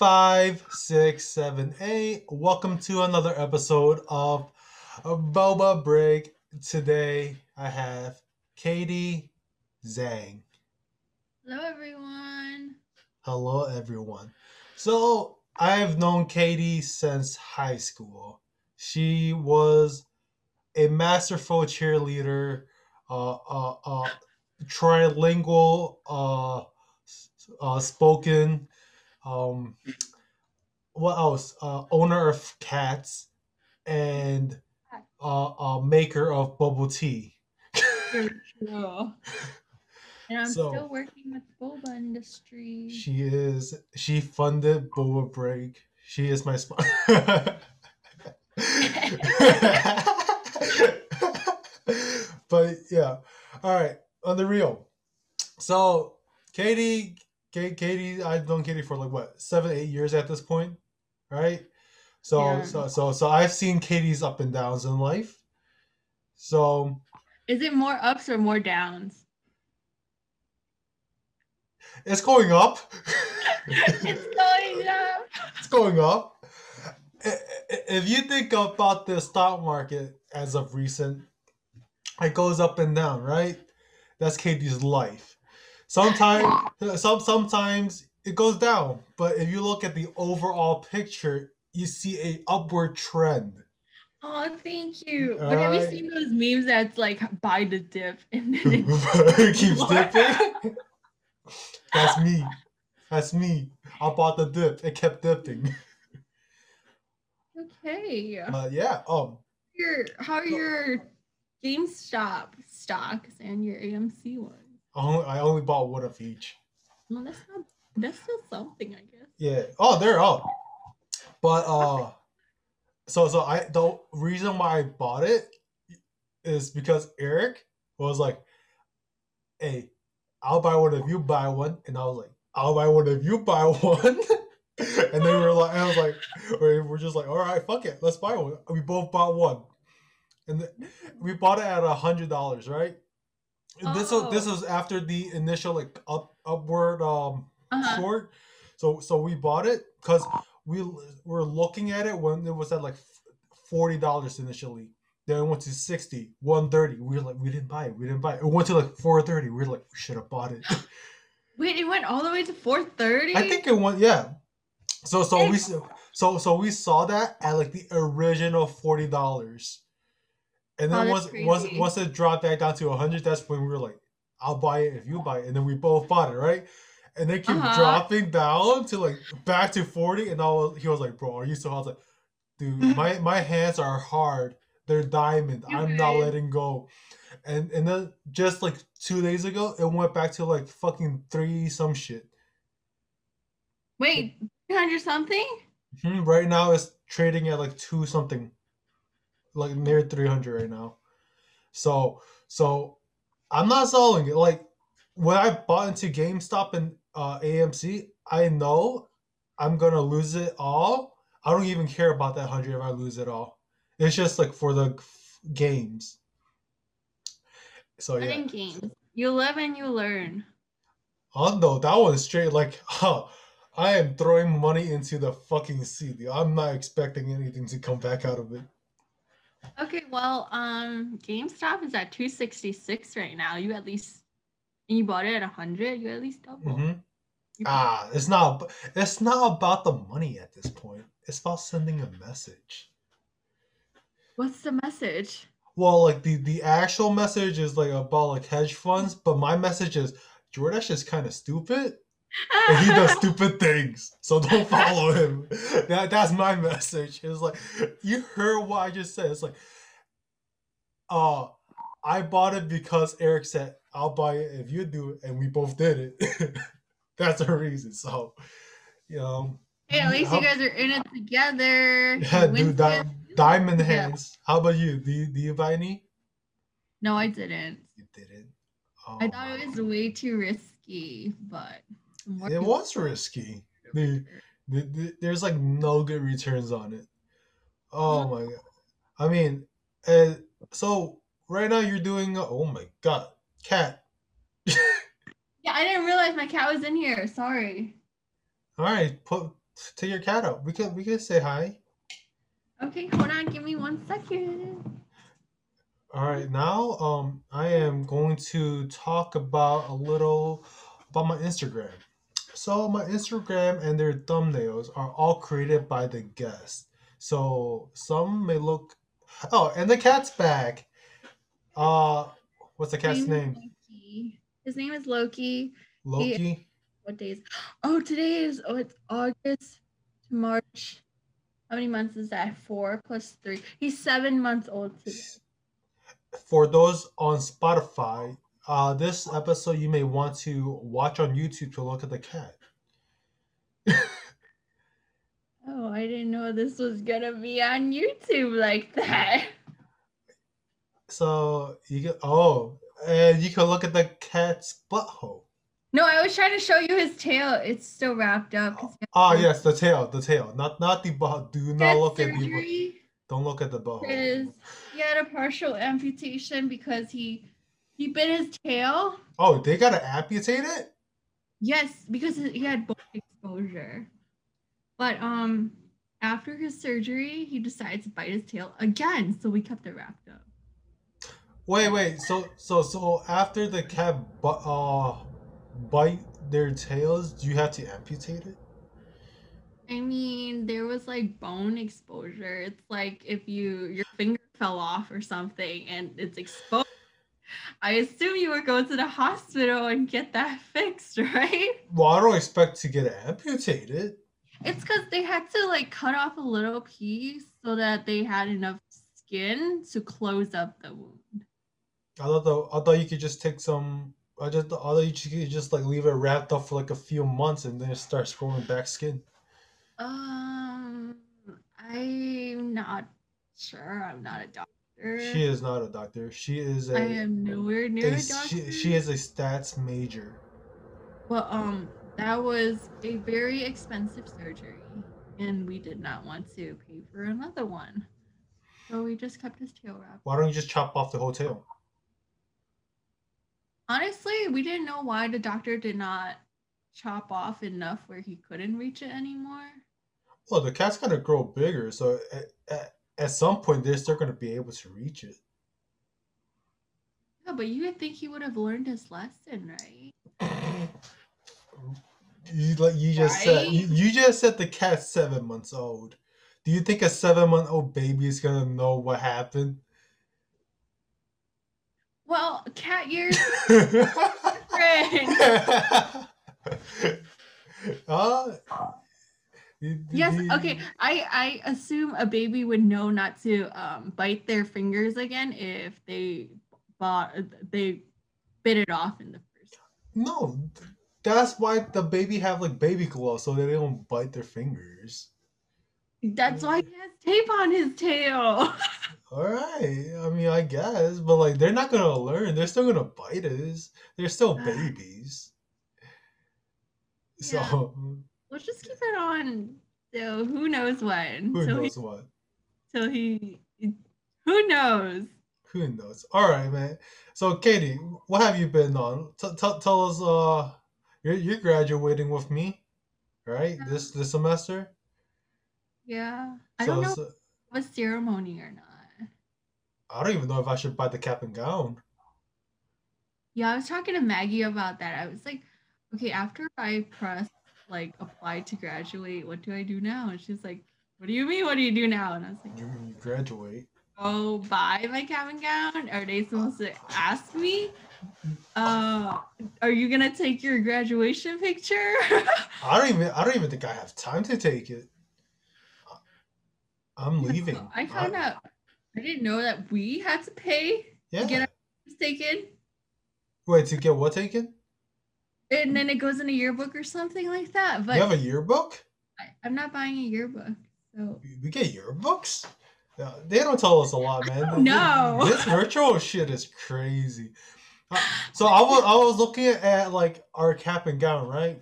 five, six, seven, eight. Welcome to another episode of Boba Break. Today I have Katie Zhang. Hello, everyone. Hello, everyone. So I've known Katie since high school. She was a masterful cheerleader, uh, uh, uh, trilingual, uh, uh, spoken. Um, what else? Uh, owner of cats and uh, uh, maker of bubble tea. And I'm So- still working with boba industry. She is. She funded Boba Break. She is my sponsor. but yeah, all right. On the real, so Katie, Ka- Katie, I've known Katie for like what seven, eight years at this point, right? So, Yeah. so, so, so I've seen Katie's up and downs in life. So Is it more ups or more downs? it's going up. it's going up. it's going up. If you think about the stock market as of recent, it goes up and down, right? That's Katie's life. Sometimes, some sometimes it goes down, but if you look at the overall picture, you see a upward trend. Oh, thank you. But have you seen those memes that's like buy the dip and then it it keeps dipping. That's me. That's me. I bought the dip. It kept dipping. okay. Uh, yeah. Um. Your how are your GameStop stocks and your AMC ones? I only, I only bought one of each. Well, that's not that's still something, I guess. Yeah. Oh, they're up. But uh, so so I the reason why I bought it is because Eric was like, "Hey, I'll buy one if you buy one," and I was like, "I'll buy one if you buy one." and they were like, I was like, we're we're just like, all right, fuck it, let's buy one. We both bought one, and th- we bought it at a hundred dollars, right? This was this Oh. was after the initial like up upward um Uh-huh. short. So so we bought it because we l- were looking at it when it was at like forty dollars initially. Then it went to 60, 130. We were like, we didn't buy it. We didn't buy it. It went to like 430. We were like, we should have bought it. Wait, it went all the way to 430? I think it went, yeah. So so we so so we saw that at like the original forty dollars, and Oh, then that's once once crazy. once it dropped back down to hundred, that's when we were like, I'll buy it if you buy it, and then we both bought it, right? And they keep Uh-huh. dropping down to like back to forty, and I was, he was like, "Bro, are you still?" I was like, "Dude, my my hands are hard. They're diamond. I'm not letting go." And and then just like two days ago, it went back to like fucking three some shit. Wait, 300 something? Hmm, right now it's trading at like two something, like near three hundred right now. So so I'm not selling it. Like when I bought into GameStop and uh, AMC, I know I'm gonna lose it all. I don't even care about that hundred if I lose it all. It's just like for the f- games. So yeah. games. You live and you learn. Oh no, that one's straight like, huh, I am throwing money into the fucking sea. I'm not expecting anything to come back out of it. Okay, well, um, GameStop is at 266 right now. You at least, you bought it at 100, you at least double. hmm Ah, it's not. It's not about the money at this point. It's about sending a message. What's the message? Well, like the the actual message is like about like hedge funds, but my message is Jordash is kind of stupid he does stupid things. So don't follow him. That that's my message. It's like you heard what I just said. It's like, uh, I bought it because Eric said I'll buy it if you do it, and we both did it. that's the reason. So, you know, Hey, at least you guys are in it together. yeah, dude, di- diamond Yeah. hands. How about you? Do you do you buy any? No, I didn't. You didn't. Oh, I thought it was way too risky, but It was risky. The, the, the, there's like no good returns on it. Oh my god. I mean, uh, so right now you're doing. Oh my god, cat. Yeah, I didn't realize my cat was in here. Sorry. All right, put take your cat out. We can we can say hi. Okay, hold on. Give me one second. All right, now um I am going to talk about a little about my Instagram. So my Instagram and their thumbnails are all created by the guest. So some may look Oh, and the cat's back. Uh what's the cat's His name? His name is Loki. Loki. What days? Oh, today is oh, it's August to March. How many months is that? Four plus three. He's seven months old today. For those on Spotify, uh this episode you may want to watch on YouTube to look at the cat. Oh, I didn't know this was gonna be on YouTube like that. So you can oh and you can look at the cat's butthole. No, I was trying to show you his tail. It's still wrapped up. he Ah, yes, the tail, the tail, not not the butt. Do not look at the. Don't look at the butthole. He had a partial amputation because he he bit his tail. Oh, they gotta amputate it. Yes, because he had bone exposure. But um, after his surgery, he decides to bite his tail again. So we kept it wrapped up. Wait, wait. So, so, so after the cat uh bite their tails, do you have to amputate it? I mean, there was like bone exposure. It's like if you your finger fell off or something and it's exposed. I assume you would go to the hospital and get that fixed, right? Well, I don't expect to get it amputated. It's because they had to like cut off a little piece so that they had enough skin to close up the wound. I thought the, I thought you could just take some. I just I thought you could just like leave it wrapped up for like a few months and then it starts growing back skin. Um, I'm not sure. I'm not a doctor. She mm. is not a doctor. She is a. I am nowhere near a a she, doctor. she is a stats major. Well, um, that was a very expensive surgery, and we did not want to pay for another one. So we just kept his tail wrapped. Why don't you just chop off the whole tail? Honestly, we didn't know why the doctor did not chop off enough where he couldn't reach it anymore. Well, the cat's gonna grow bigger, so at, at, at some point they're still gonna be able to reach it. Yeah, but you would think he would have learned his lesson, right? You like you just said you, you just said the cat's seven months old. Do you think a seven month old baby is gonna know what happened? Well, cat years uh, you- Yes, okay. I I assume a baby would know not to um, bite their fingers again if they bought they bit it off in the first. No, that's why the baby have like baby gloves so that they don't bite their fingers. That's why he has tape on his tail. All right, I mean, I guess, but like they're not gonna learn. They're still gonna bite us. They're still babies. Yeah. So Let's just keep it on. So who knows when? who till knows what? He, till he, who knows? Who knows? All right, man. So, Katie, what have you been on? T- t- tell us. Uh, you're you're graduating with me, right? Yeah. This this semester. Yeah, I So, don't know so- if it was ceremony or not. I don't even know if I should buy the cap and gown. Yeah, I was talking to Maggie about that. I was like, okay, after I press like apply to graduate, what do I do now? And she's like, what do you mean? What do you do now? And I was like, You, you graduate. oh, buy my cap and gown? Are they supposed to ask me? Uh, are you gonna take your graduation picture? I don't even. I don't even think I have time to take it. I'm leaving. I found out. I didn't know that we had to pay Yeah. to get our taken, Wait to get what taken? And then it goes in a yearbook or something like that. But you have a yearbook? I, I'm not buying a yearbook, so We get yearbooks? Yeah, they don't tell us a lot, man. No, This virtual shit is crazy. Uh, So I was I was looking at like our cap and gown, right?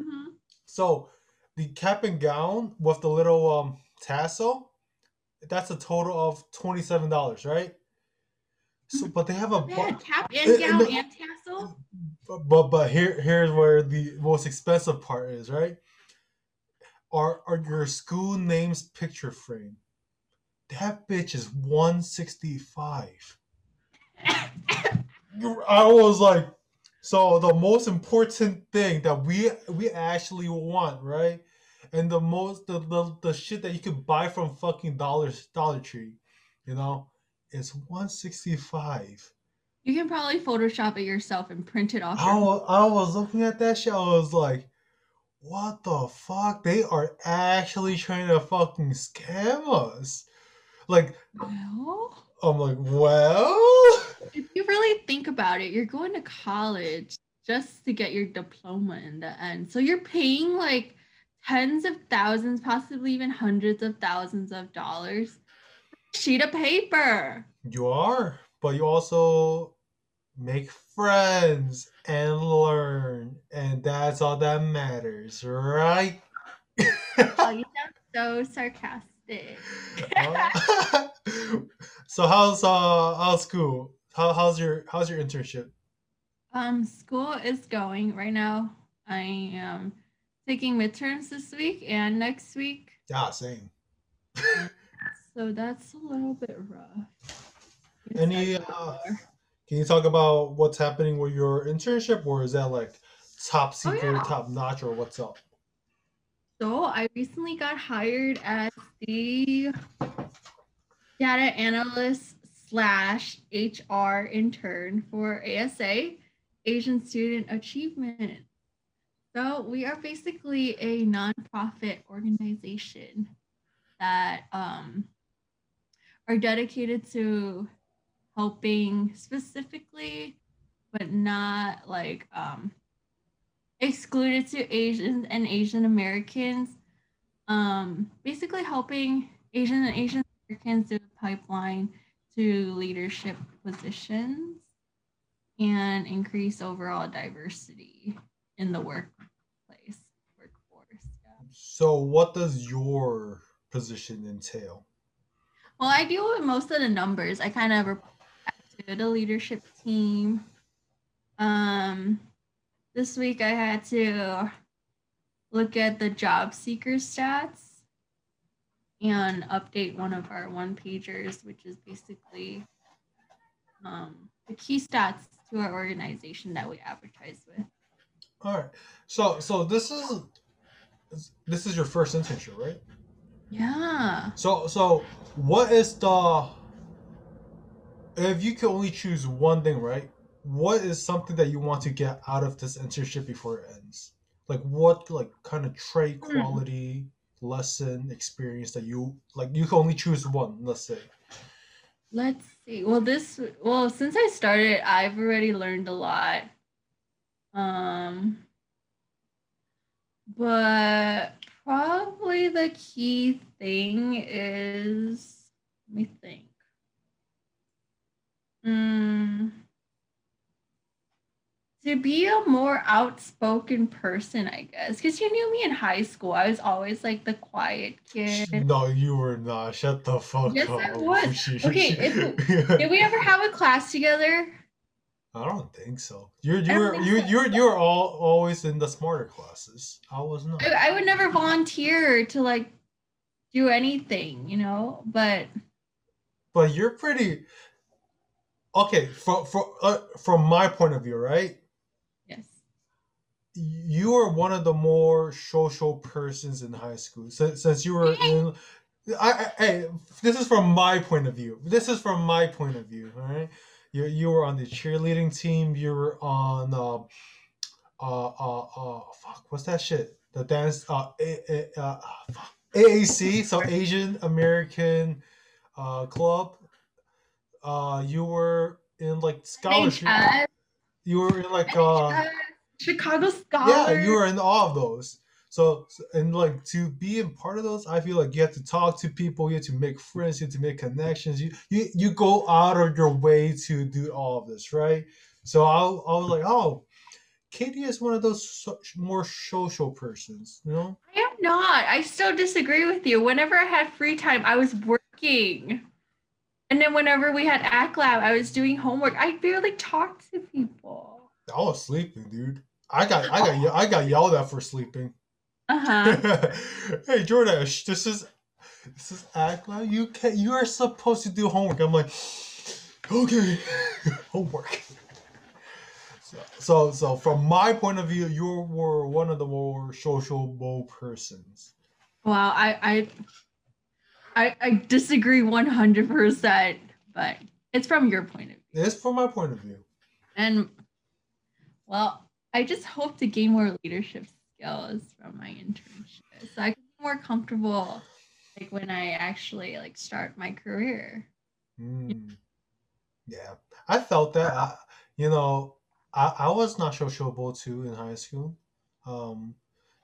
Mm-hmm. So the cap and gown with the little um tassel, that's a total of twenty seven dollars, right? So but they have a They bu- cap and gown no. and tassel. But but here here's where the most expensive part is, right? are are your school name's picture frame. That bitch is 165. I was like, so the most important thing that we we actually want, right? And the most the, the, the shit that you could buy from fucking Dollar Dollar Tree, you know, is 165. You can probably Photoshop it yourself and print it off. I was, I was looking at that shit. I was like, what the fuck? They are actually trying to fucking scam us. Like, well, I'm like, well, if you really think about it, you're going to college just to get your diploma in the end. So you're paying like tens of thousands, possibly even hundreds of thousands of dollars sheet of paper. you are, but you also make friends and learn, and that's all that matters, right? Oh, you sound so sarcastic. Uh, so how's uh how's school? How, how's your how's your internship? Um, school is going right now. I am taking midterms this week and next week. Yeah, same. So that's a little bit rough. Any uh. Can you talk about what's happening with your internship, or is that like top Oh, secret, yeah. top notch, or what's up? So I recently got hired as the data analyst slash HR intern for ASA, Asian Student Achievement. So we are basically a nonprofit organization that um, are dedicated to helping specifically, but not like um, excluded to Asians and Asian Americans. Um, basically helping Asian and Asian Americans do a pipeline to leadership positions and increase overall diversity in the workplace workforce. Yeah. So, what does your position entail? Well, I deal with most of the numbers. I kind of report to the leadership team. Um, this week I had to look at the job seeker stats and update one of our one pagers, which is basically um, the key stats to our organization that we advertise with. All right. So, so this is this is your first internship, right? Yeah. So, so what is the if you could only choose one thing, right? What is something that you want to get out of this internship before it ends? Like what like kind of trait, Hmm. quality, lesson, experience that you like you can only choose one, let's say. Let's see. Well, this well, since I started, I've already learned a lot. Um but probably the key thing is let me think. Mm, to be a more outspoken person, I guess. Because you knew me in high school. I was always like the quiet kid. No, you were not. Shut the fuck Yes, up. I was. Okay, Did we ever have a class together? I don't think so. You're you're you so. you're you're all always in the smarter classes. I was not. I, I would never volunteer to like do anything, you know. But But you're pretty okay. From from uh, from my point of view, right? yes, You are one of the more social persons in high school. Since since you were in, I, I hey, this is from my point of view. This is from my point of view. All right. You you were on the cheerleading team. You were on uh uh uh, uh fuck what's that shit? The dance uh, a, a, uh fuck. AAC, so Asian American uh club. Uh you were in like scholarship. NHS, You were in like uh Chicago Chicago yeah, you were in all of those. So and like to be in part of those, I feel like you have to talk to people, you have to make friends, you have to make connections. You you you go out of your way to do all of this, right? So I, I was like, oh, Katie is one of those so, more social persons, you know? I am not. I still disagree with you. Whenever I had free time, I was working. And then whenever we had ACT Lab, I was doing homework. I barely talked to people. I was sleeping, dude. I got I got I got yelled at for sleeping. Uh-huh. hey Jordash, this is this is act lab. You can you are supposed to do homework. I'm like, okay, homework. So, so so from my point of view, you were one of the more sociable persons. Wow, I I I, I disagree 100%, but it's from your point of view. It's from my point of view. And well, I just hope to gain more leadership skills from my internship so I can be more comfortable like when I actually like start my career. Mm. Yeah, I felt that. I, you know, I, I was not sociable too in high school. Um,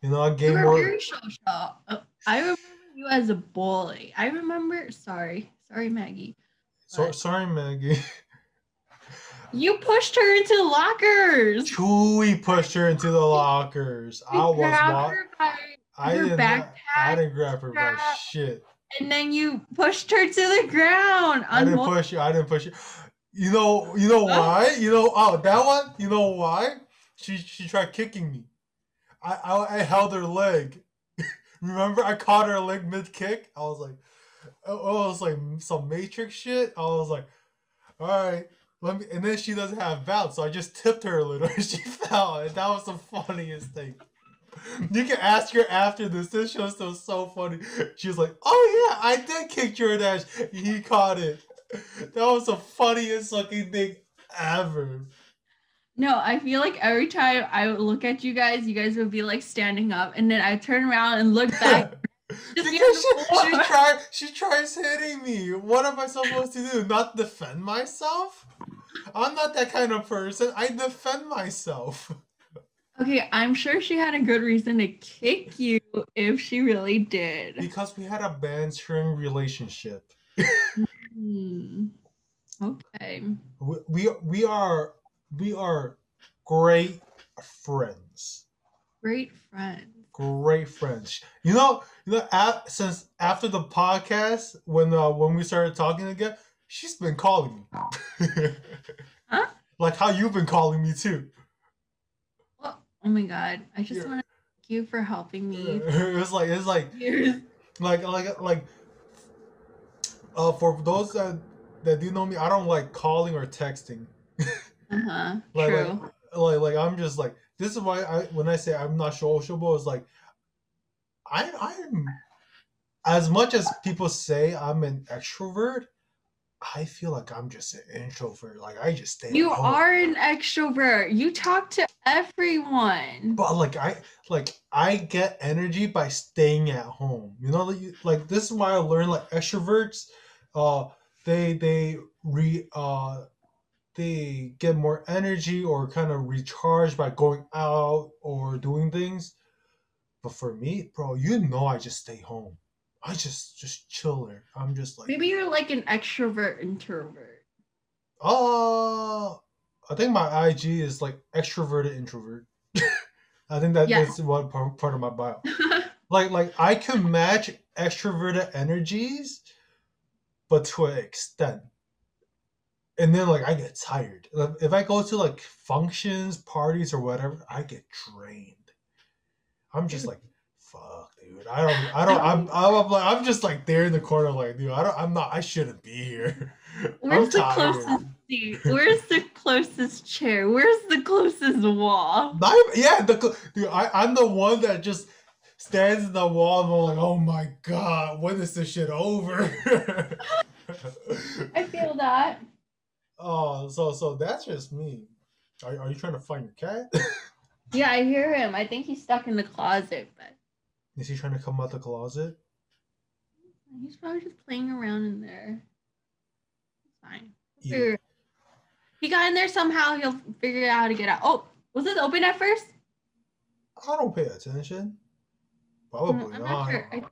you know, I You gained were more. very social. Uh, I remember you as a bully. I remember. Sorry, sorry, Maggie. So, sorry, Maggie. You pushed her into lockers. Chewy pushed her into the lockers. I You was grabbed wa- her by, I her didn't. I didn't grab her by shit. and then you pushed her to the ground. I didn't push you. I didn't push you. You know. You know why? You know. Oh, that one. You know why? She she tried kicking me. I I, I held her leg. Remember, I caught her leg mid kick. I was like, oh, oh, it was like some Matrix shit. I was like, all right, let me. And then she doesn't have bounce, so I just tipped her a little. and She fell, and that was the funniest thing. You can ask her after this. This show was so funny. She was like, "Oh yeah, I did kick Jordash. He caught it. That was the funniest fucking thing ever." No, I feel like every time I would look at you guys, you guys would be like standing up, and then I turn around and look back. because she, be on the she she tries hitting me. What am I supposed to do? Not defend myself? I'm not that kind of person. I defend myself. Okay, I'm sure she had a good reason to kick you if she really did. Because we had a bantering relationship. Hmm. Okay. We, we we are we are great friends. Great friends. Great friends. You know, you know, since after the podcast, when uh, when we started talking again, she's been calling me. Huh? Like how you've been calling me too. Well, oh my god. I just Yeah. want to thank you for helping me. it's like it's like Years. like like like uh for those that that do know me, I don't like calling or texting. Uh-huh. Like, like True. like like I'm just like this is why I when I say I'm not sociable, it's like I I'm as much as people say I'm an extrovert, I feel like I'm just an introvert. Like I just stay. You home. are an extrovert. You talk to everyone. But like I like I get energy by staying at home. You know, like, like this is why I learned like extroverts, uh, they they re uh they get more energy or kind of recharge by going out or doing things. But for me, bro, you know I just stay home. I just just chill there. I'm just like Maybe you're like an extrovert introvert. uh I think my IG is like extroverted introvert. I think that, Yeah. that's one part, part of my bio. like like I can match extroverted energies, but to an extent. And then like I get tired. If I go to like functions, parties, or whatever, I get drained. I'm just like, fuck, dude. I don't. I don't. I'm. I'm, I'm like. I'm just like there in the corner, like, dude. I don't. I'm not. I shouldn't be here. Where's I'm the tired. closest seat? Where's the closest chair? Where's the closest wall? Even- yeah, the dude, I, I'm the one that just stands in the wall and I'm like, oh my god, when is this shit over? I feel that. Oh, so so that's just me. Are, are you trying to find your cat? Yeah, I hear him. I think he's stuck in the closet, but is he trying to come out the closet? he's probably just playing around in there. It's fine. Yeah. He got in there somehow. He'll figure out how to get out. Oh, was this open at first? I don't pay attention. Probably Mm, I'm not. not sure. I,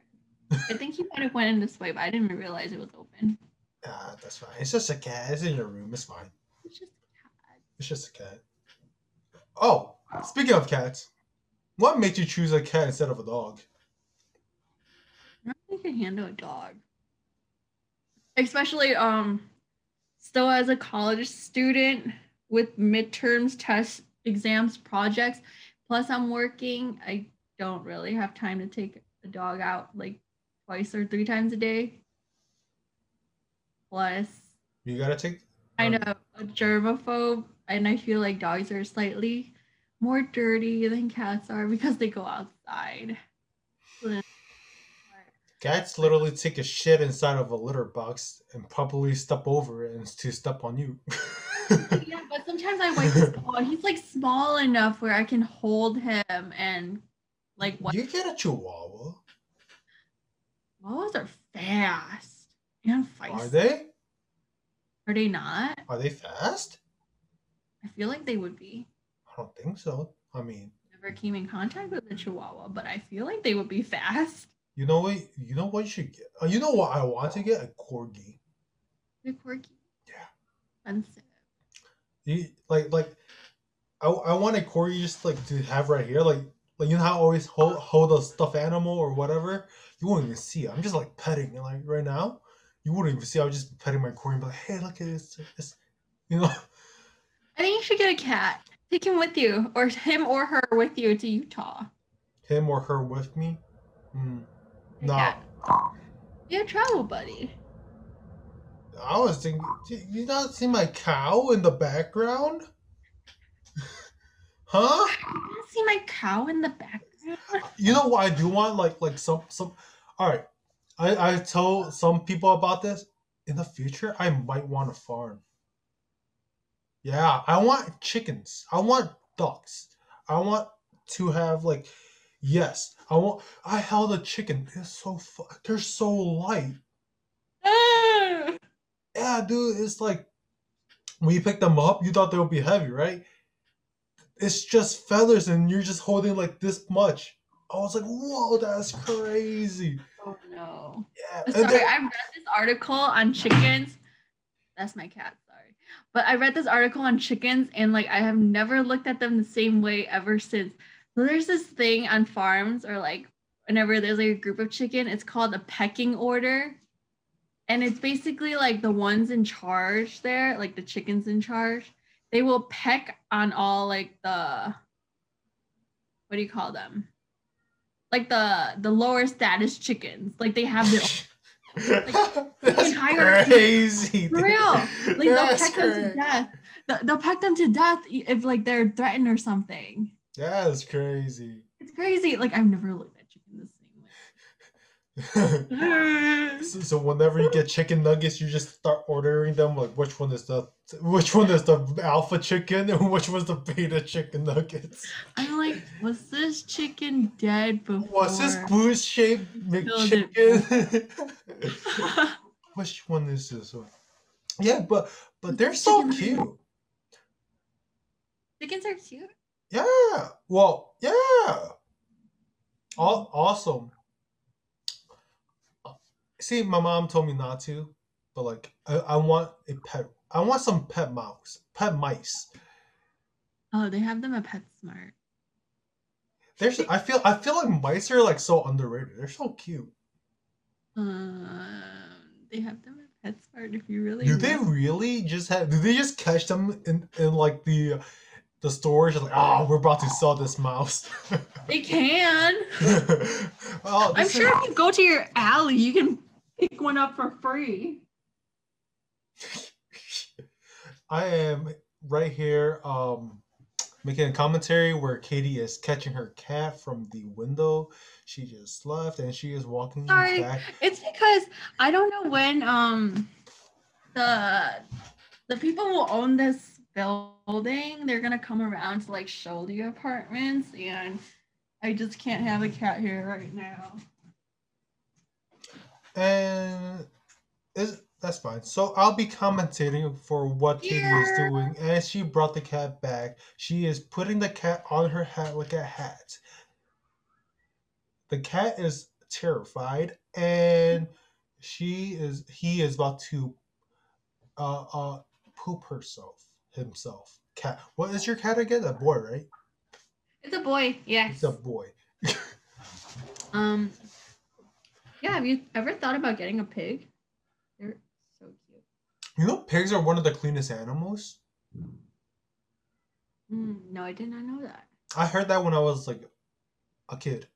I think he might have went in this way, but I didn't realize it was open. Ah, that's fine. It's just a cat. It's in your room. It's fine. It's just a cat. It's just a cat. Oh, speaking of cats, what made you choose a cat instead of a dog? I don't think I can handle a dog. Especially um still as a college student with midterms, tests, exams, projects. Plus I'm working. I don't really have time to take a dog out like twice or three times a day. Plus, You gotta take. Um, kind of a germaphobe, and I feel like dogs are slightly more dirty than cats are because they go outside. Cats literally take a shit inside of a litter box and probably step over it and to step on you. yeah, but sometimes I wipe his paw. He's like small enough where I can hold him and like what you get a chihuahua. Chihuahuas are fast and feisty. Are they? Are they not? Are they fast? I feel like they would be. I don't think so. I mean, Never came in contact with a Chihuahua, but I feel like they would be fast. you know what? You know what you should get. Uh, you know what I want to get a corgi. They're quirky. Yeah. Expensive. You, like like, I I want a corgi just like to have right here. Like like you know how I always hold hold a stuffed animal or whatever. You won't even see it. I'm just like petting it. Like right now, you wouldn't even see. I would just be petting my corgi and be like, hey, look at this. this. You know. I think you should get a cat. Take him with you, or him or her with you to Utah. him or her with me. Mm. No. Be a travel buddy. I was thinking. You not see my cow in the background? huh? You see my cow in the background? You know what I do want? Like like some some. All right, I I told some people about this. In the future, I might want a farm. Yeah, I want chickens. I want ducks. I want to have like, yes, I want. I held a chicken. It's so fu- They're so light. Ah! Yeah, dude, it's like when you pick them up, you thought they would be heavy, right? It's just feathers, and you're just holding like this much. I was like, whoa, that's crazy. Oh no. Yeah, Sorry, then- I read this article on chickens. That's my cat, sorry. But I read this article on chickens and like I have never looked at them the same way ever since. So there's this thing on farms or like whenever there's like a group of chicken, it's called a pecking order. And it's basically like the ones in charge there, like the chickens in charge, they will peck on all like the what do you call them? Like the the lower status chickens. Like they have their that's hierarchy. crazy. For real. Like they'll That's peck them to death. They'll- They'll peck them to death if like they're threatened or something. That's crazy. It's crazy. Like I've never looked at chicken the same way. so, so whenever you get chicken nuggets, you just start ordering them. Like which one is the which one is the alpha chicken and which was the beta chicken nuggets? I'm like, was this chicken dead before? Was this boost shaped. McChicken? which one is this one? Yeah, but but they're so cute. Chickens are cute. Yeah. Well, yeah. Aw- awesome. See, my mom told me not to, but like, I, I want a pet. I want some pet mouse, pet mice. Oh, they have them at PetSmart. There's, I feel, I feel like mice are like so underrated. They're so cute. Um, they have them at PetSmart. If you really Do they really just have? Do they just catch them in in like the the stores? Just like, oh, we're about to sell this mouse. They can. oh, I'm sure is- if you go to your alley, you can pick one up for free. I am right here um making a commentary where Katie is catching her cat from the window. She just left and she is walking Sorry. back. It's because I don't know when um the the people who own this building they're gonna come around to like show the apartments and I just can't have a cat here right now. And is that's fine. So I'll be commentating for what Katie is doing. As she brought the cat back, she is putting the cat on her hat like a hat. The cat is terrified and she is he is about to uh uh poop herself himself. Cat. What is your cat again? A boy, right? It's a boy, yes. It's a boy. Um yeah, have you ever thought about getting a pig? They're. You know pigs are one of the cleanest animals? Mm, no, I did not know that. I heard that when I was like a kid.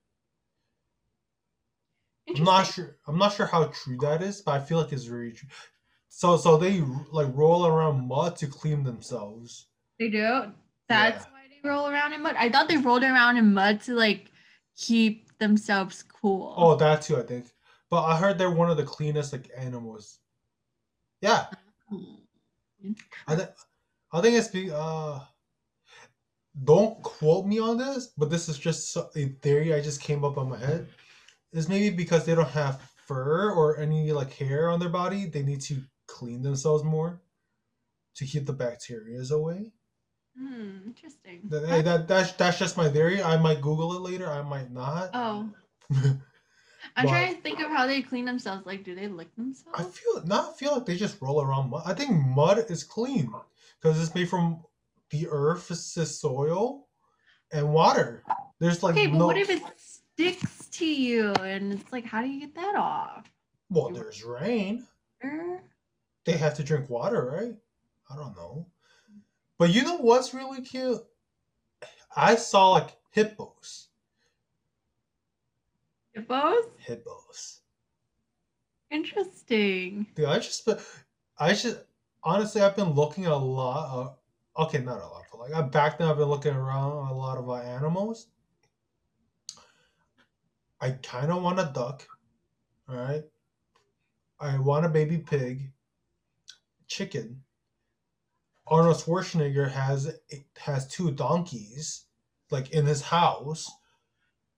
I'm not sure. I'm not sure how true that is, but I feel like it's very true. So, so they like roll around mud to clean themselves. They do. That's Yeah. why they roll around in mud. I thought they rolled around in mud to like keep themselves cool. Oh, that too, I think. But I heard they're one of the cleanest like animals. Yeah. I think. I think it's be uh. Don't quote me on this, but this is just a theory I just came up on my head. Is maybe because they don't have fur or any like hair on their body, they need to clean themselves more to keep the bacterias away. Hmm, interesting. That, that that's that's just my theory. I might Google it later. I might not. Oh, I'm But- trying to think of how they clean themselves. Like, do they lick themselves? I feel not feel like they just roll around mud. I think mud is clean because it's made from the earth's soil and water. There's like okay, but no. what if it sticks to you and it's like, how do you get that off? well, there's rain. They have to drink water, right? I don't know. But you know what's really cute? I saw like hippos. Hippos? Hippos. Interesting. Dude, I just, I should honestly, I've been looking a lot. Of, okay, not a lot, but like I back then, I've been looking around a lot of uh, animals. I kind of want a duck. All right. I want a baby pig. Chicken. Arnold Schwarzenegger has has two donkeys, like in his house,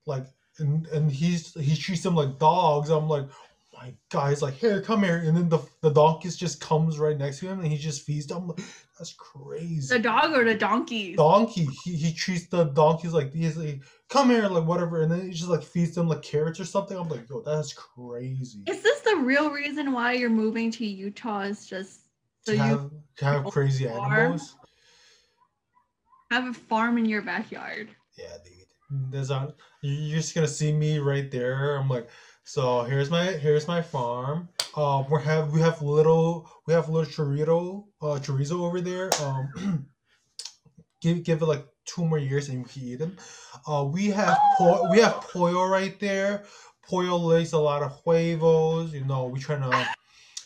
like and and he's he treats them like dogs. I'm like, my guy's like, here, come here, and then the the donkeys just comes right next to him, and he just feeds them. I'm like, that's crazy. The dog or the donkey? donkey, he, he treats the donkeys like these, like, come here, like whatever, and then he just like feeds them like carrots or something. I'm like, yo, that's crazy. Is this the real reason why you're moving to Utah? Is just so to you have to have crazy farm? animals. have a farm in your backyard? Yeah, dude. There's a, you're just gonna see me right there. I'm like, so here's my here's my farm. Um, we have we have little we have little chorizo uh chorizo over there. Um, give give it like two more years and you can eat them. Uh, we have po- we have pollo right there. Pollo lays a lot of huevos. You know, we're trying to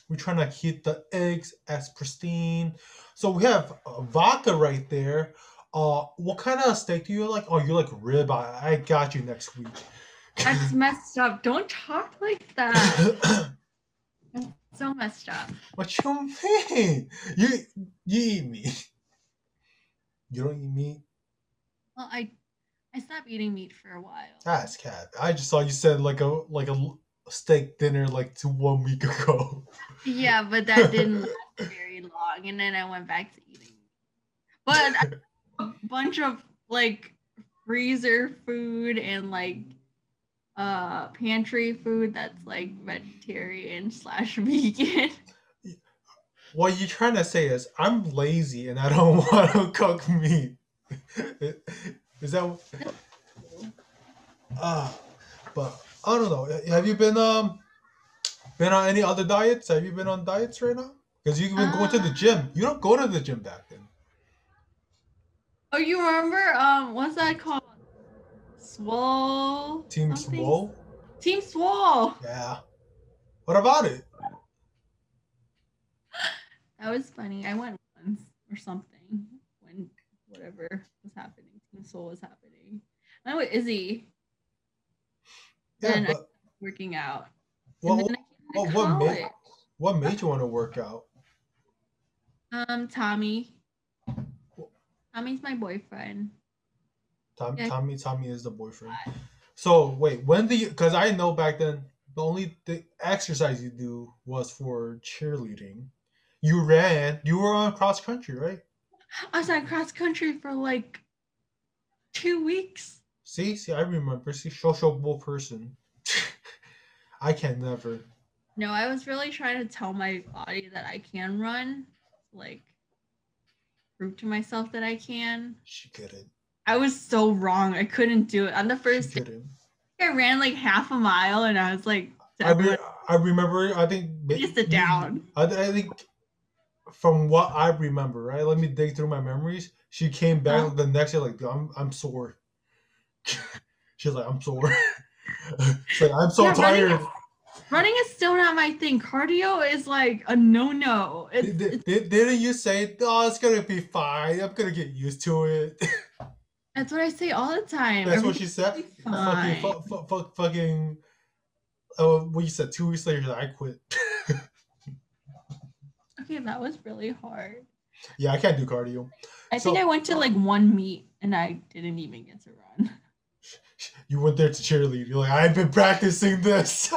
we're trying to keep the eggs as pristine. So we have uh, vodka right there. Uh, what kind of steak do you like? Oh, you like rib? I, I got you next week. That's messed up. Don't talk like that. so messed up. what you mean? You you eat meat? You don't eat meat? Well, I I stopped eating meat for a while. That's cat. I just saw you said like a like a steak dinner like to one week ago. Yeah, but that didn't last very long, and then I went back to eating. But I- a bunch of like freezer food and like uh pantry food that's like vegetarian slash vegan. What you're trying to say is I'm lazy and I don't want to cook meat. is that? Uh, but I don't know. Have you been um been on any other diets? Have you been on diets right now? Because you've been going to the gym. You don't go to the gym back. Oh, you remember um what's that called? Swole. Team something? Swole. Team Swole. Yeah. What about it? That was funny. I went once or something when whatever was happening. Team Swole was happening. I went with Izzy Yeah, And I- but working out. well, and then I well, what made what made you want to work out? Um, Tommy. Tommy's my boyfriend. Tom, Yeah. Tommy, Tommy is the boyfriend. So wait, when do you? Because I know back then the only the exercise you do was for cheerleading. You ran. You were on cross country, right? I was on cross country for like two weeks. See, see, I remember. See, sociable person. I can never. No, I was really trying to tell my body that I can run. Like prove to myself that I can. She couldn't. I was so wrong. I couldn't do it. On the She first day, couldn't. I ran like half a mile and I was like, I, I remember. I think. Just sit down. I, I think. From what I remember, right? Let me dig through my memories. She came back Uh-huh. the next day like, I'm, I'm sore. She's like, I'm sore. She's like, I'm so Yeah, tired. Running is still not my thing. Cardio is like a no no. Didn't you say, oh, it's gonna be fine. I'm gonna get used to it. that's what I say all the time. That's what she said. Fucking, fu- fu- fu- fucking. Oh, what you said two weeks later, I quit. Okay, that was really hard. yeah, I can't do cardio. I think I went to like one meet and I didn't even get to run. You went there to cheerlead. You're like, I've been practicing this.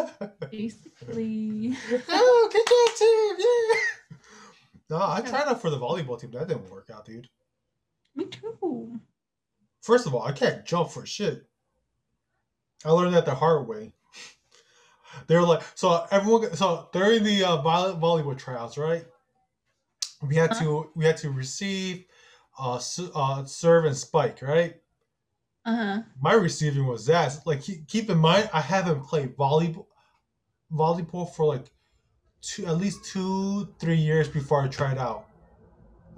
Basically. oh, good job, team! Yeah. No, I tried out for the volleyball team. That didn't work out, dude. Me too. First of all, I can't jump for shit. I learned that the hard way. They were like, so everyone, so during the uh, volleyball tryouts, right? We had to we had to receive, uh, uh, serve and spike, right? Uh huh. My receiving was that. Like, keep, keep in mind, I haven't played volleyball, volleyball for like two, at least two, three years before I tried out.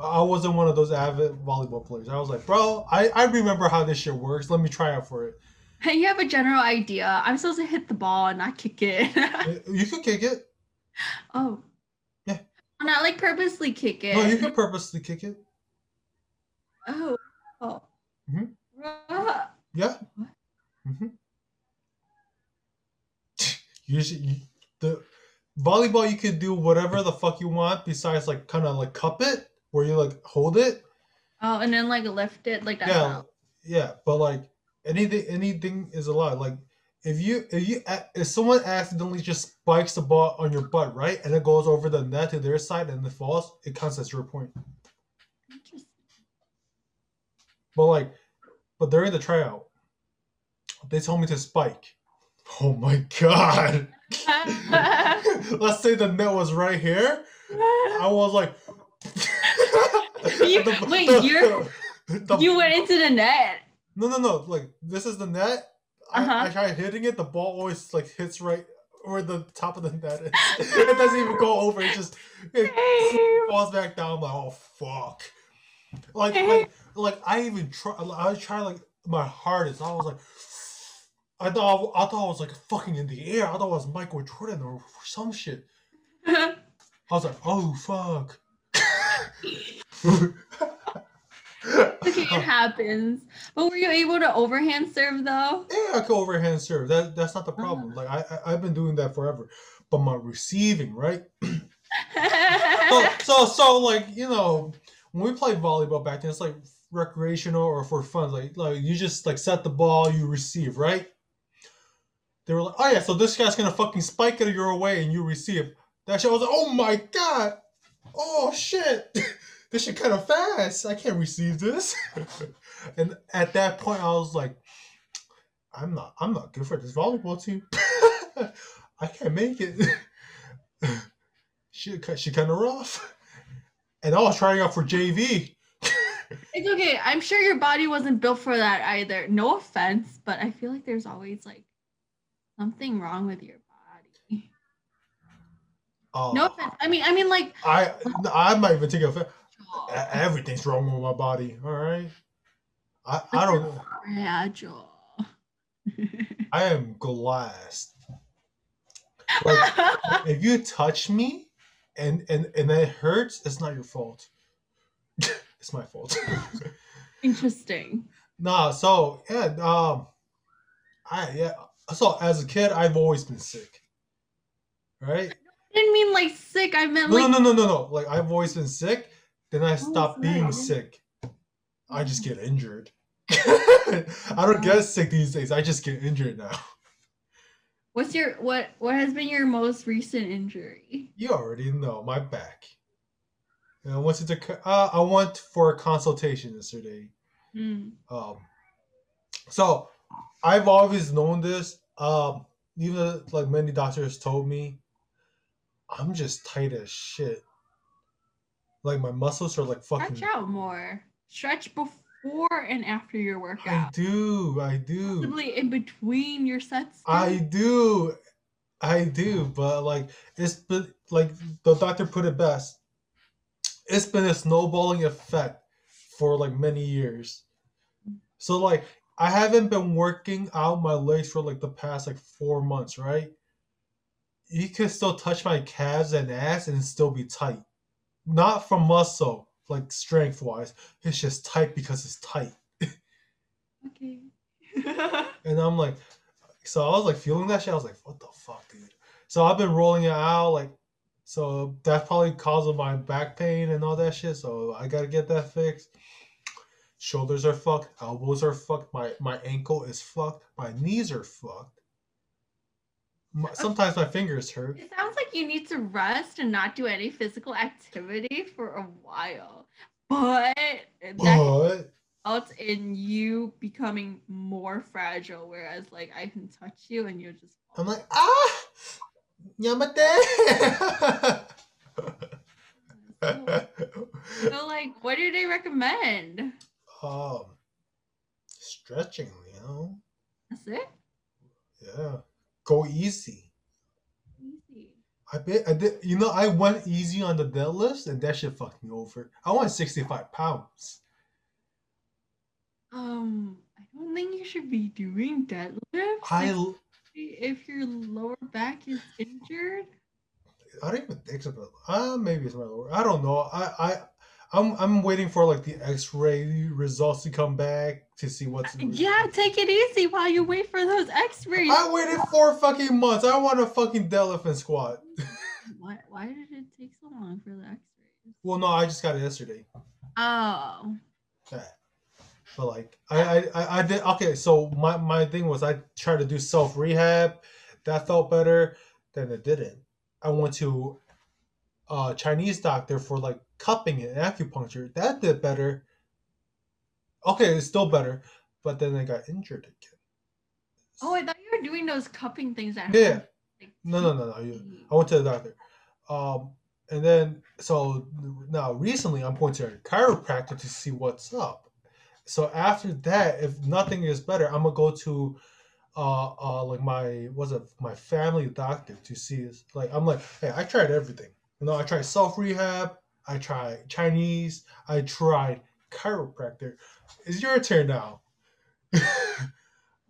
I wasn't one of those avid volleyball players. I was like, bro, I, I remember how this shit works. Let me try out for it. Hey, You have a general idea. I'm supposed to hit the ball and not kick it. You can kick it. oh. Yeah. Not like purposely kick it. No, you can purposely kick it. Oh. Oh. Mhm. Yeah. What? hmm You the volleyball, you could do whatever the fuck you want besides like kind of like cup it, where you like hold it. Oh, and then like lift it like that. yeah, yeah. But like anything, anything is allowed. Like if you if you if someone accidentally just spikes the ball on your butt, right, and it goes over the net to their side and it falls, it counts as your point. Interesting. But like, but during the tryout, they told me to spike. Oh my god! Let's say the net was right here. I was like, You- The- wait, the- you're- the- you went into the net. no, no, no. Like this is the net. I, Uh-huh. I try hitting it. The ball always like hits right where the top of the net is. it doesn't even go over. It just it falls back down. I'm like, oh fuck. Like, like, like I even try. I try like my hardest. I was like, I thought I thought I was like fucking in the air. I thought it was Michael Jordan or some shit. I was like, oh fuck. okay, it happens. But were you able to overhand serve though? Yeah, I can overhand serve. That that's not the uh-huh. problem. Like I, I I've been doing that forever. But my receiving, right? So so so like you know when we played volleyball back then, it's like recreational or for fun. Like like you just like set the ball, you receive, right? They were like, oh yeah, so this guy's gonna fucking spike it your way and you receive. That shit I was like, oh my god, oh shit, this shit kind of fast. I can't receive this. and at that point, I was like, I'm not, I'm not good for this volleyball team. I can't make it. she, she kind of rough. And I was trying out for JV. It's okay. I'm sure your body wasn't built for that either. No offense, but I feel like there's always like something wrong with your body. Uh, No offense. I mean, I mean like I, I'm not even taking offense. E- Everything's wrong with my body. All right. I, I don't. fragile. I am glass. Like if you touch me, and and and it hurts, it's not your fault. it's my fault. Interesting. nah. So yeah. Um. I yeah. So as a kid, I've always been sick. Right. I didn't mean like sick. I meant No, like no, no, no, no. Like I've always been sick. Then I stopped being sick. I just get injured. I don't get sick these days. I just get injured now. what's your what what has been your most recent injury? You already know my back. And I went to uh, I went for a consultation yesterday. Hmm. Um, so I've always known this. Um, even like many doctors told me, I'm just tight as shit. Like my muscles are like fucking. Stretch out more. Stretch before and after your workout. I do, I do, Possibly in between your sets. I do, I do. But like it's been like the doctor put it best. It's been a snowballing effect for like many years. So like I haven't been working out my legs for like the past like four months, right? You can still touch my calves and ass and still be tight. Not from muscle, like strength wise. It's just tight because it's tight. Okay. And I'm like, so I was like feeling that shit. I was like, what the fuck, dude? So I've been rolling it out, like, so that's probably causing my back pain and all that shit. So I gotta get that fixed. Shoulders are fucked, elbows are fucked, my my ankle is fucked, my knees are fucked. My, sometimes my fingers hurt. it sounds like you need to rest and not do any physical activity for a while. But that But results in you becoming more fragile, whereas like I can touch you and you're just I'm like, ah, yamate. so like what do they recommend? um, stretching, you know. That's it? Yeah. Go easy. Easy. I bet I did you know I went easy on the deadlifts and that shit fucked me over. I went 65 pounds. Um, I don't think you should be doing deadlifts I if, your lower back is injured. I don't even think about uh maybe it's my lower. I don't know. I I I'm I'm waiting for like the x-ray results to come back to see what's Yeah, take it easy while you wait for those x-rays. I waited four fucking months. I want a fucking and squat. Why, why did it take so long for the x-rays? well no, I just got it yesterday. Oh. But like I, I I I did okay. So my my thing was I tried to do self rehab, that felt better. Then it didn't. I went to a Chinese doctor for like cupping and acupuncture. That did better. Okay, it's still better, but then I got injured again. Oh, I thought you were doing those cupping things Yeah. Like, No, no, no, no. I went to the doctor. Um, and then so now recently I'm going to a chiropractor to see what's up. So after that, if nothing is better, I'm gonna go to uh uh like my was it my family doctor to see this. Like I'm like, hey, I tried everything. You know, I tried self rehab, I tried Chinese, I tried chiropractor. It's your turn now.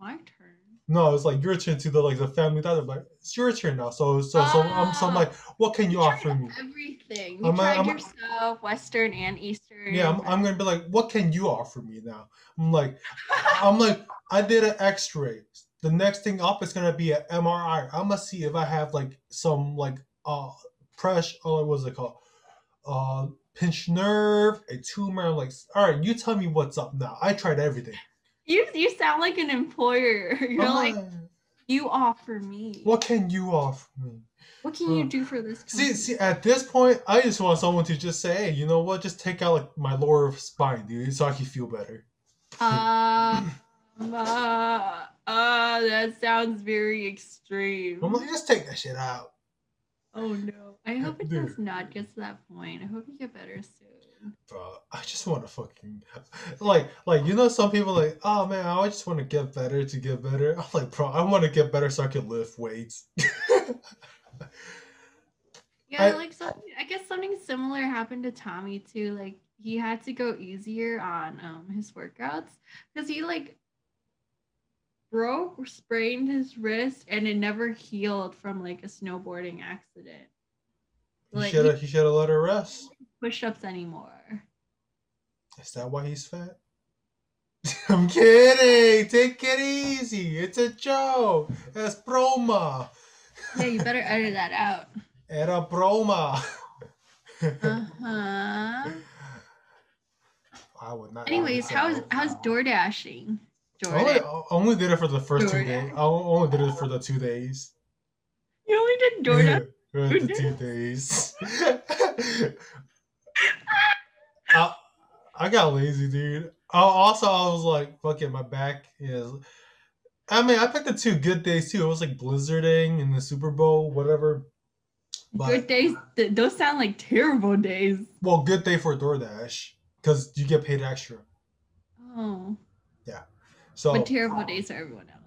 My turn. No, it's like your turn to the like the family doctor. Like it's your turn now. So so so I'm so I'm like, what can you tried offer me? Everything. You I'm tried I'm yourself, Western and Eastern. Yeah, I'm, I'm gonna be like, what can you offer me now? I'm like, I'm like, I did an X-ray. The next thing up is gonna be an MRI. I'm gonna see if I have like some like uh pressure. Oh, what's it called? Uh, pinched nerve, a tumor. I'm like, all right, you tell me what's up now. I tried everything. You you sound like an employer. You're like, you offer me. what can you offer me? What can you Uh, do for this? See, company? see, at this point, I just want someone to just say, hey, you know what? Just take out like my lower spine, dude, so I can feel better. Uh, uh, uh, that sounds very extreme. I'm like, just take that shit out. Oh no. I hope it Dude. does not get to that point. I hope you get better soon. Bro, I just want to fucking like like you know some people like oh man I just want to get better to get better. I'm like bro I want to get better so I can lift weights. Yeah, I- like something I guess something similar happened to Tommy too. Like he had to go easier on um his workouts because he like broke sprained his wrist and it never healed from like a snowboarding accident. He Like should he have he should have let her rest. push-ups anymore. Is that why he's fat? I'm kidding. Take it easy. It's a joke. It's broma. Yeah, you better edit that out. Era broma. Uh-huh. I would not. Anyways, how's how's door dashing? I only, only did it for the first two days. I only did it for the two days. You only did DoorDash. The two days. I, I got lazy, dude. I, also, I was like, fuck it, my back is. I mean, I picked the two good days too. It was like blizzarding in the Super Bowl, whatever. But Good days. th- those sound like terrible days. well, good day for DoorDash because you get paid extra. Oh, Yeah. So but terrible days for everyone else.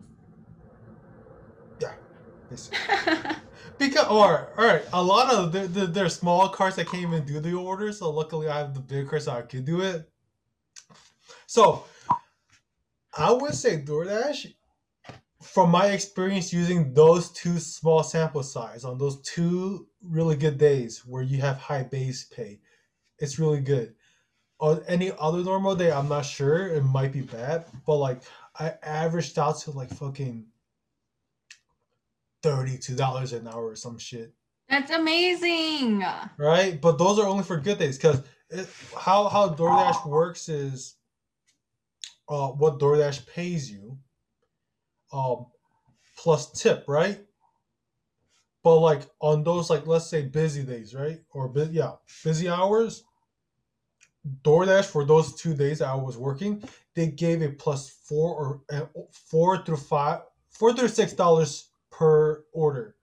because or all right, a lot of the, the, there's small cars that can't even do the order. So luckily, I have the big car so I could do it. So I would say DoorDash, from my experience using those two small sample size on those two really good days where you have high base pay, it's really good. On any other normal day, I'm not sure. It might be bad, but like I averaged out to like fucking thirty-two dollars an hour or some shit. That's amazing. Right, but those are only for good days because how how DoorDash works is uh, what DoorDash pays you, um, plus tip, right? But like on those like let's say busy days, right? Or bu- yeah, busy hours, DoorDash for those two days that I was working, they gave a plus four or uh, four through five, four through six dollars per order.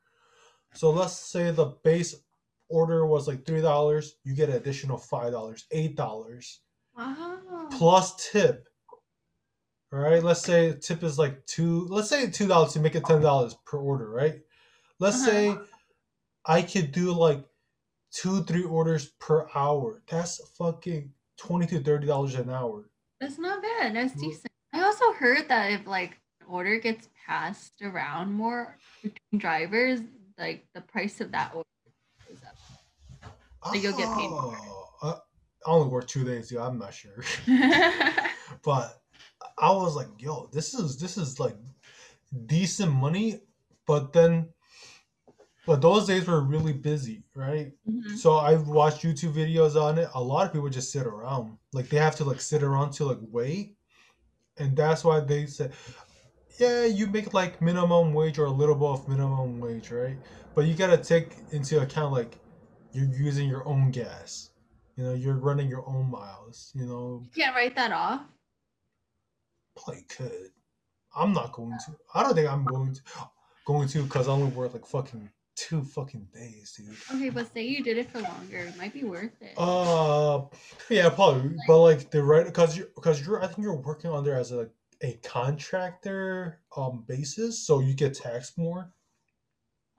So let's say the base order was like three dollars, you get an additional five dollars, eight dollars Wow. plus tip. All right, let's say tip is like two. Let's say two dollars to make it ten dollars per order, right? Let's Uh-huh. say I could do like two, three orders per hour. That's fucking twenty to thirty dollars an hour. That's not bad. That's decent. I also heard that if like order gets passed around more between drivers, like the price of that order goes up. So you'll get paid more. Oh, I I only work two days, yeah. I'm not sure, but I was like, yo, this is this is like decent money, but then. But those days were really busy, right? Mhm. So I've watched YouTube videos on it. A lot of people just sit around. Like they have to like sit around to like wait. And that's why they said yeah, you make like minimum wage or a little above minimum wage, right? But you gotta take into account like you're using your own gas. You know, you're running your own miles, you know. You can't write that off. Probably could. I'm not going to. I don't think I'm going to going to because I only work like fucking two fucking days, dude. Okay, but say you did it for longer, it might be worth it. Uh, yeah, probably. But like the right, because you because you're I think you're working on there as a a contractor um basis, so you get taxed more.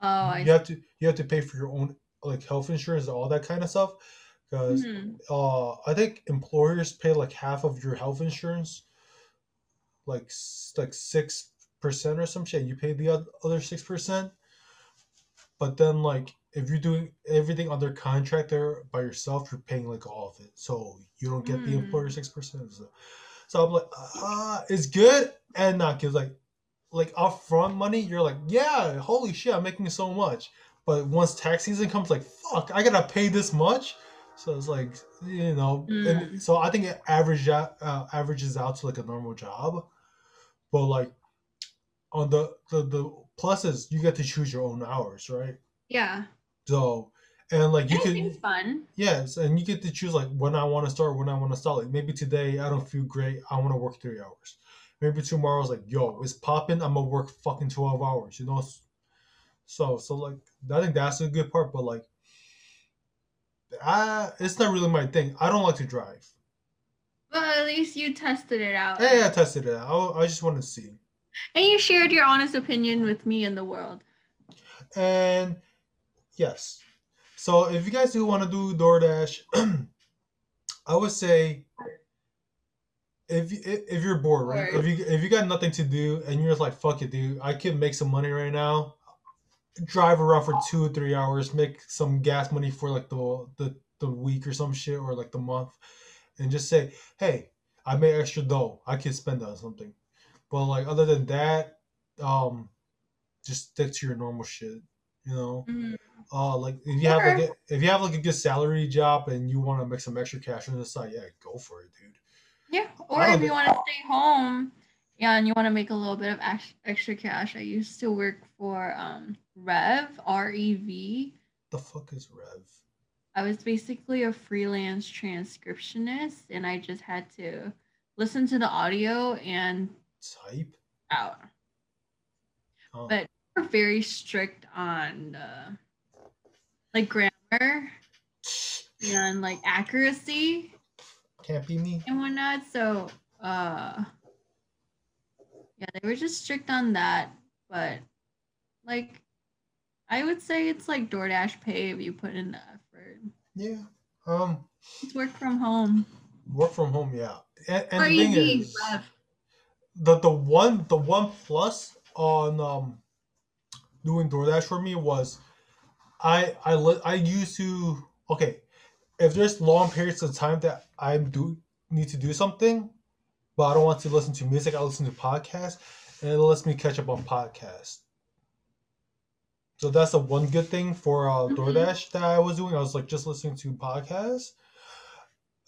oh, I You have to you have to pay for your own like health insurance and all that kind of stuff. Because Mhm. uh, I think employers pay like half of your health insurance, like like six percent or some shit. You pay the other six percent. But then like if you're doing everything under contractor by yourself, you're paying like all of it, so you don't get the Mm. employer six percent. So, so I'm like, ah, it's good and not good. Like like upfront money, you're like, yeah, holy shit, I'm making so much. But once tax season comes, like, fuck, I gotta pay this much. So it's like, you know, and Mm. so I think it average out, uh, averages out to like a normal job. But like on the, the the pluses, you get to choose your own hours, right? yeah. So and like you Anything's can fun. yes, and you get to choose like when I want to start, when I want to start. Like maybe today I don't feel great, I want to work three hours. Maybe tomorrow's like, yo, it's popping. I'm gonna work fucking twelve hours. You know. So so like I think that's a good part, but like, I it's not really my thing. I don't like to drive. Well, at least you tested it out. Hey, I tested it. I, I just wanted to see. And you shared your honest opinion with me and the world. And yes, so if you guys do want to do DoorDash, I would say if if you're bored, right? If you if you got nothing to do and you're just like fuck it, dude, I could make some money right now. Drive around for two or three hours, make some gas money for like the the the week or some shit or like the month, and just say, hey, I made extra dough. I could spend that on something. But like other than that, um, just stick to your normal shit. You know, Mhm. uh, like if you have like a, if you have like a good salary job and you want to make some extra cash on the side, yeah, go for it, dude. Yeah. Or if you want to stay home, yeah, and you want to make a little bit of extra cash. I used to work for um, Rev, R E V. The fuck is Rev? I was basically a freelance transcriptionist, and I just had to listen to the audio and Type. out. Oh. But we're very strict on uh, like grammar and like accuracy Can't be me. and whatnot. So, uh, yeah, they were just strict on that. But like, I would say it's like DoorDash pay if you put in the effort. Yeah. Um, It's work from home. work from home. Yeah. And, and Or the thing is, the the one the one plus on um doing DoorDash for me was I I I used to okay if there's long periods of time that I do need to do something, but I don't want to listen to music, I listen to podcasts, and it lets me catch up on podcasts. So that's the one good thing for uh, Mhm. DoorDash that I was doing. I was like just listening to podcasts,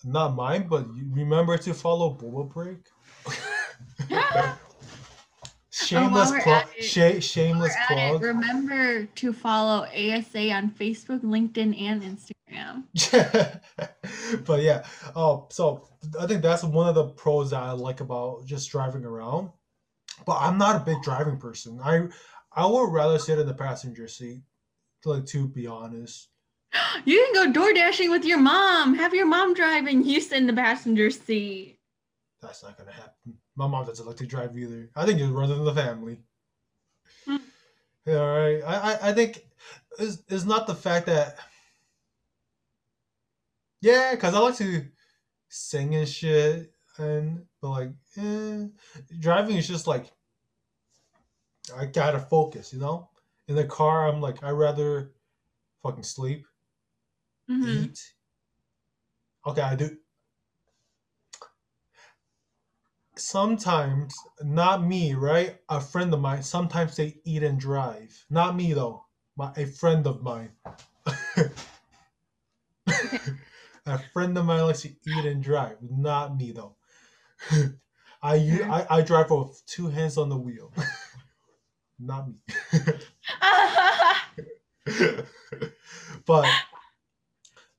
not mine, but remember to follow Boba Break. shameless we're plug. at it- Sha- shameless We're it. Remember to follow ASA on Facebook, LinkedIn, and Instagram. but yeah, oh, so I think that's one of the pros that I like about just driving around. But I'm not a big driving person. I I would rather sit in the passenger seat, like to be honest. You can go door dashing with your mom. Have your mom drive and you sit in the passenger seat. That's not gonna happen. My mom doesn't like to drive either. I think it runs in the family. Yeah, all right. I, I I think it's, it's not the fact that. Yeah, because I like to sing and shit, and but like, eh, driving is just like. I gotta focus, you know. In the car, I'm like, I rather fucking sleep, Mhm. eat. Okay, I do. Sometimes, not me, right? A friend of mine. Sometimes they eat and drive. Not me though. My a friend of mine. a friend of mine likes to eat and drive. Not me though. I. I I drive with two hands on the wheel. not me. but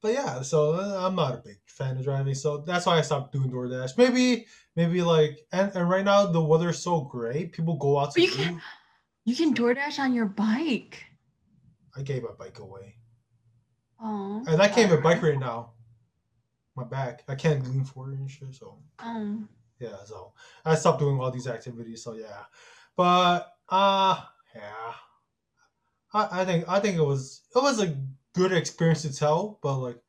but yeah, so uh, I'm not a big fan of driving, so that's why I stopped doing DoorDash. Maybe maybe like and, and right now the weather's so great, people go out to you can- you can DoorDash on your bike. I gave my bike away, Oh. and I can't even bike right now. My back, I can't lean forward and shit. So Oh. yeah, so I stopped doing all these activities. So yeah, but uh yeah, I, I think I think it was it was a good experience to tell, but like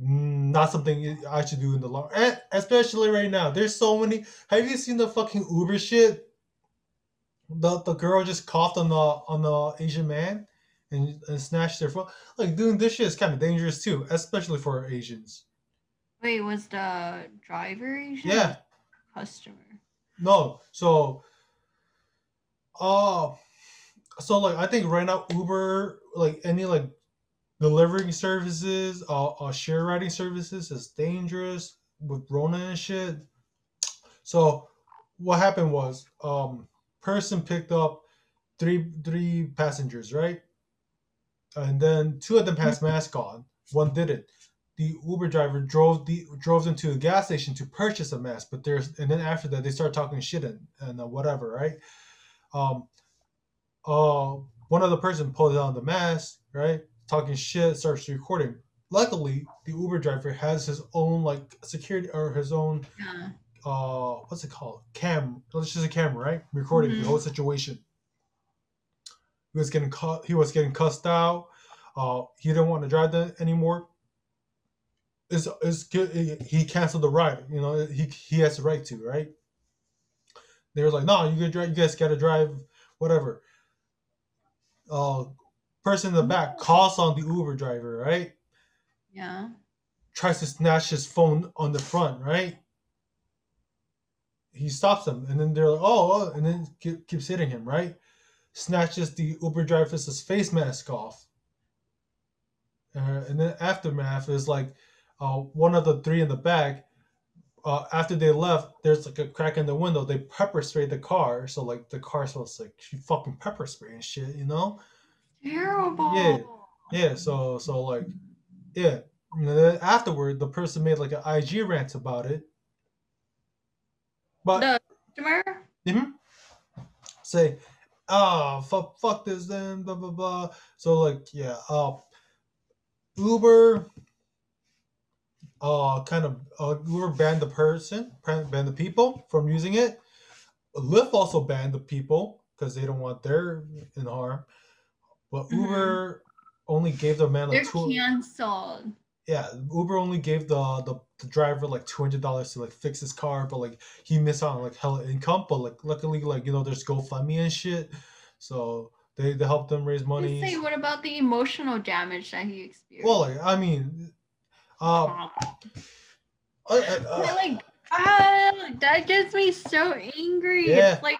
not something I should do in the long. Especially right now, there's so many. Have you seen the fucking Uber shit? The the girl just coughed on the on the Asian man and, and snatched their phone. Like doing this shit is kind of dangerous too, especially for Asians. Wait, was the driver Asian? Yeah. Customer. No, so, uh, so like I think right now Uber, like any like delivering services, uh, uh share riding services is dangerous with Rona and shit. So, what happened was, um, person picked up three three passengers, right? And then two of them has mask on, one didn't. The Uber driver drove the drove them to a gas station to purchase a mask, but there's and then after that they start talking shit and, and uh, whatever, right? Um, uh, one other person pulled down the mask, right? Talking shit, starts recording. Luckily, the Uber driver has his own like security or his own Yeah. uh what's it called? Cam it's just a camera right? Recording Mhm. the whole situation. He was getting cut he was getting cussed out. Uh he didn't want to drive that anymore. It's, it's good he canceled the ride you know he he has the right to right? They were like no you could drive you guys gotta drive whatever. Uh person in the back calls on the uber driver right Yeah. tries to snatch his phone on the front, right? He stops him, and then they're like, "Oh!" oh," and then keep, keeps hitting him, right? Snatches the Uber driver's face mask off, uh, and then aftermath is like, uh, one of the three in the back. Uh, after they left, there's like a crack in the window. They pepper sprayed the car, so like the car smells like she fucking pepper spray and shit, you know? Terrible. Yeah. Yeah, so so like, yeah. You know, afterward, the person made like an IG rant about it. But The customer? Mhm. say, oh fuck, fuck this, then blah blah blah. So like, yeah, uh, Uber, uh, kind of uh, Uber banned the person, banned the people from using it. Lyft also banned the people because they don't want their in harm. But Mhm. Uber only gave the man They're like two. canceled. yeah, Uber only gave the the, the driver like two hundred dollars to like fix his car, but like he missed out on like hella income. But like luckily, like you know, there's GoFundMe and shit, so they they helped them raise money. Say, what about the emotional damage that he experienced? Well, like I mean, uh. I, I, uh, like ah, that gets me so angry. Yeah. It's like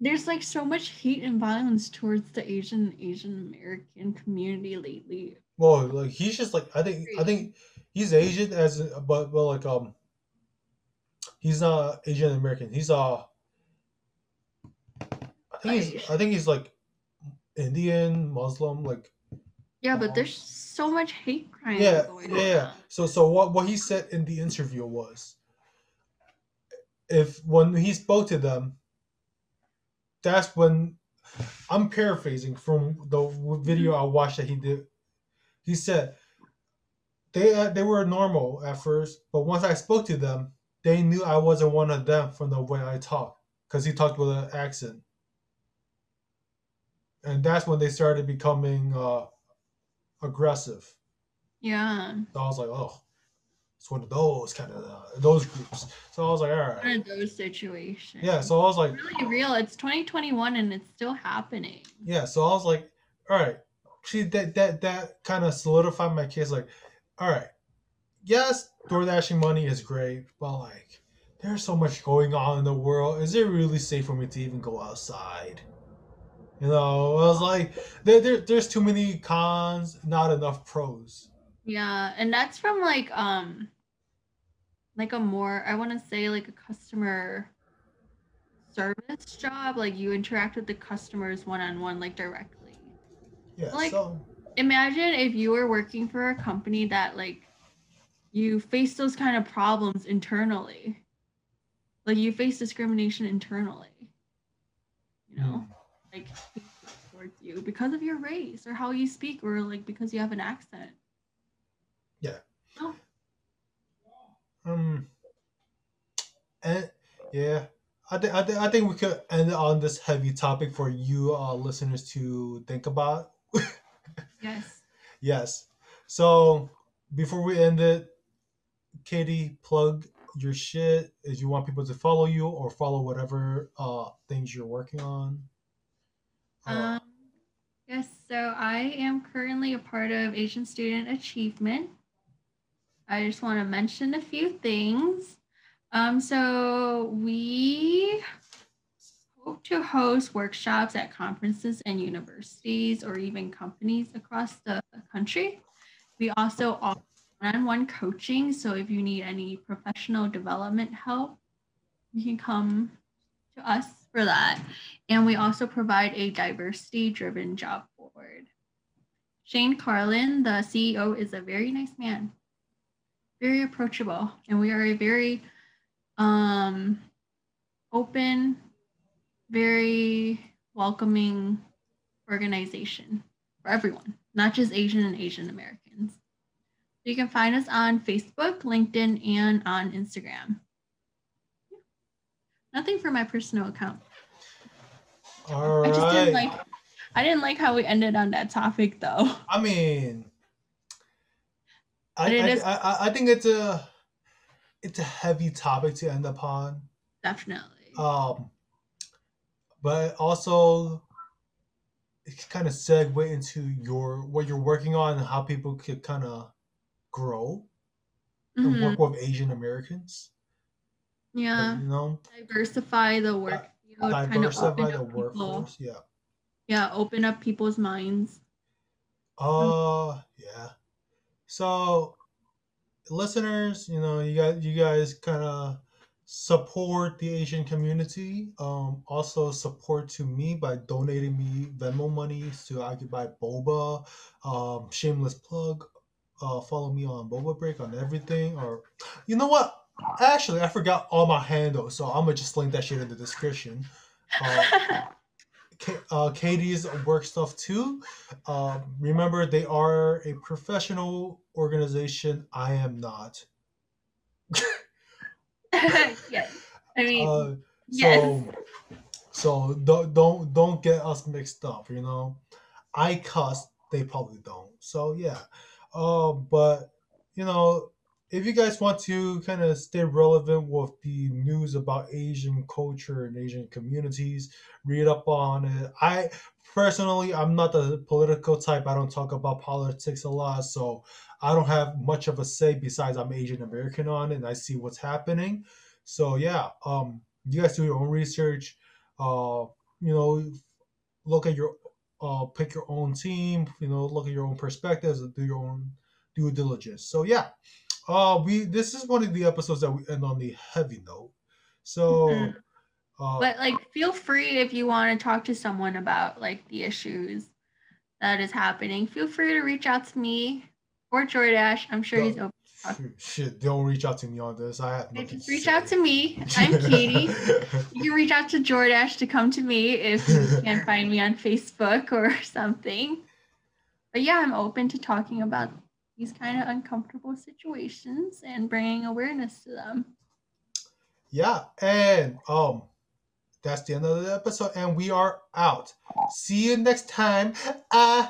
there's like so much hate and violence towards the Asian Asian American community lately. well, like he's just like I think I think he's Asian as but but like um, he's not Asian American. He's uh, I think he's I think he's like Indian Muslim like. Yeah, but Um, there's so much hate crime yeah, going yeah, yeah. So, so what what he said in the interview was, if when he spoke to them, that's when I'm paraphrasing from the video I watched that he did. He said they uh, they were normal at first, but once I spoke to them, they knew I wasn't one of them from the way I talk, because he talked with an accent, and that's when they started becoming uh, aggressive. Yeah. So I was like, oh, it's one of those kind of uh, those groups. So I was like, all right, One of those situations. yeah. So I was like, really real. It's 2021 and it's still happening. yeah. So I was like, all right. See that that that kind of solidified my case. Like, all right, yes, door dashing money is great, but like, there's so much going on in the world. Is it really safe for me to even go outside? You know, I was like, there, there there's too many cons, not enough pros. Yeah, and that's from like um like a more I want to say like a customer service job like you interact with the customers one on one like directly. Yeah. Like- so Imagine if you were working for a company that like you face those kind of problems internally. Like you face discrimination internally. You know? hmm. Like towards you because of your race or how you speak or like because you have an accent. Um, and yeah, I think I think I think we could end on this heavy topic for you uh, listeners to think about. Yes. Yes. So before we end it, Katie, plug your shit if you want people to follow you or follow whatever uh things you're working on. Uh, Um, yes, so I am currently a part of Asian Student Achievement. I just want to mention a few things. Um, so we hope to host workshops at conferences and universities or even companies across the country. We also offer one-on-one coaching. So if you need any professional development help, you can come to us for that. And we also provide a diversity driven job board. Shane Carlin, the CEO, is a very nice man, very approachable, and we are a very um, open, very welcoming organization for everyone, not just Asian and Asian Americans. You can find us on Facebook, LinkedIn, and on Instagram. Nothing for my personal account. all I just didn't like I didn't like how we ended on that topic though. I mean, I, I, is- I, I- I think it's a it's a heavy topic to end upon. Definitely. Um, but also it kind of segue into your what you're working on and how people could kind of grow and Mhm. work with Asian Americans. Yeah. You know, Diversify the work kind of diversify the people. workforce. Yeah. Yeah, open up people's minds. Uh, yeah. So, listeners, you know, you guys, you guys kind of support the Asian community. Um, also support to me by donating me Venmo I could buy boba. Um, shameless plug. Uh, follow me on Boba Break on everything. Or, you know what? Actually, I forgot all my handles, so I'm gonna just link that shit in the description. Uh, uh, Katie's work stuff too. Uh, remember, they are a professional organization. I am not. yes. I mean, Uh, yes. so, so don't don't don't get us mixed up. You know, I cuss. They probably don't. So yeah. Uh, but you know, if you guys want to kind of stay relevant with the news about Asian culture and Asian communities, read up on it. I personally, I'm not the political type. I don't talk about politics a lot, so I don't have much of a say. Besides, I'm Asian American on it, and I see what's happening. So yeah, um, you guys do your own research. Uh, you know, look at your, uh, pick your own team. You know, look at your own perspectives do your own due diligence. So yeah, uh, we this is one of the episodes that we end on the heavy note. So, Mhm. uh, But like, feel free if you want to talk to someone about like the issues that is happening. Feel free to reach out to me or Jordash. I'm sure he's open. shit, don't reach out to me on this. I have nothing. To reach say. out to me. I'm Katie. You can reach out to Jordash to come to me if you can't find me on Facebook or something. But yeah, I'm open to talking about these kind of uncomfortable situations and bringing awareness to them. yeah, and um, that's the end of the episode, and we are out. See you next time. Uh,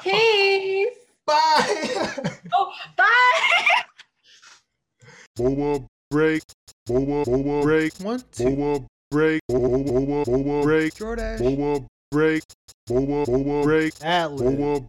Peace. bye. Oh, bye. Boa break. Boa boa break. One, two. Boa break. Boa boa boa break. Jordash. Boa break. Boa boa break. Atlas. Boa